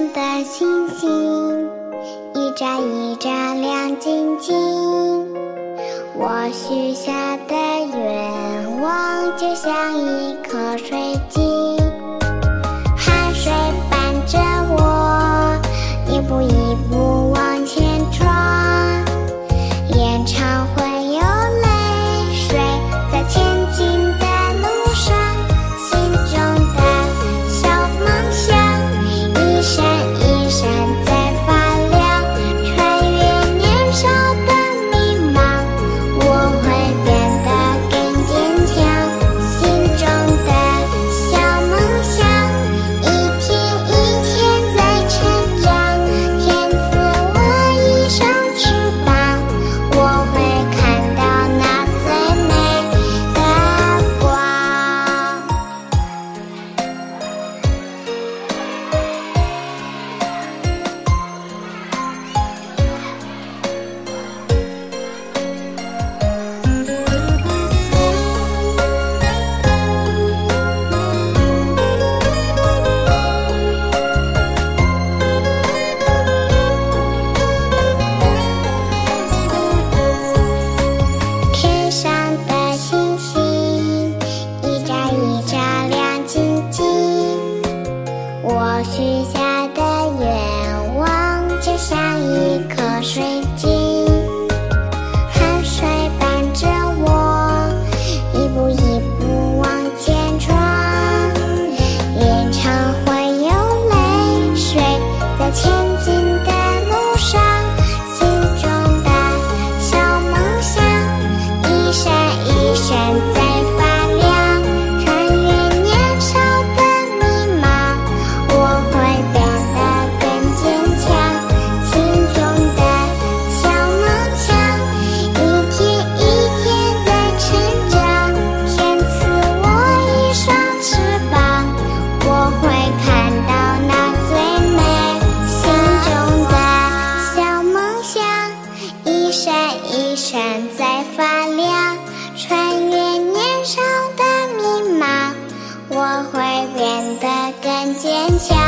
的星星一眨一眨亮晶晶。我许下的愿望就像一颗水晶。train 坚强。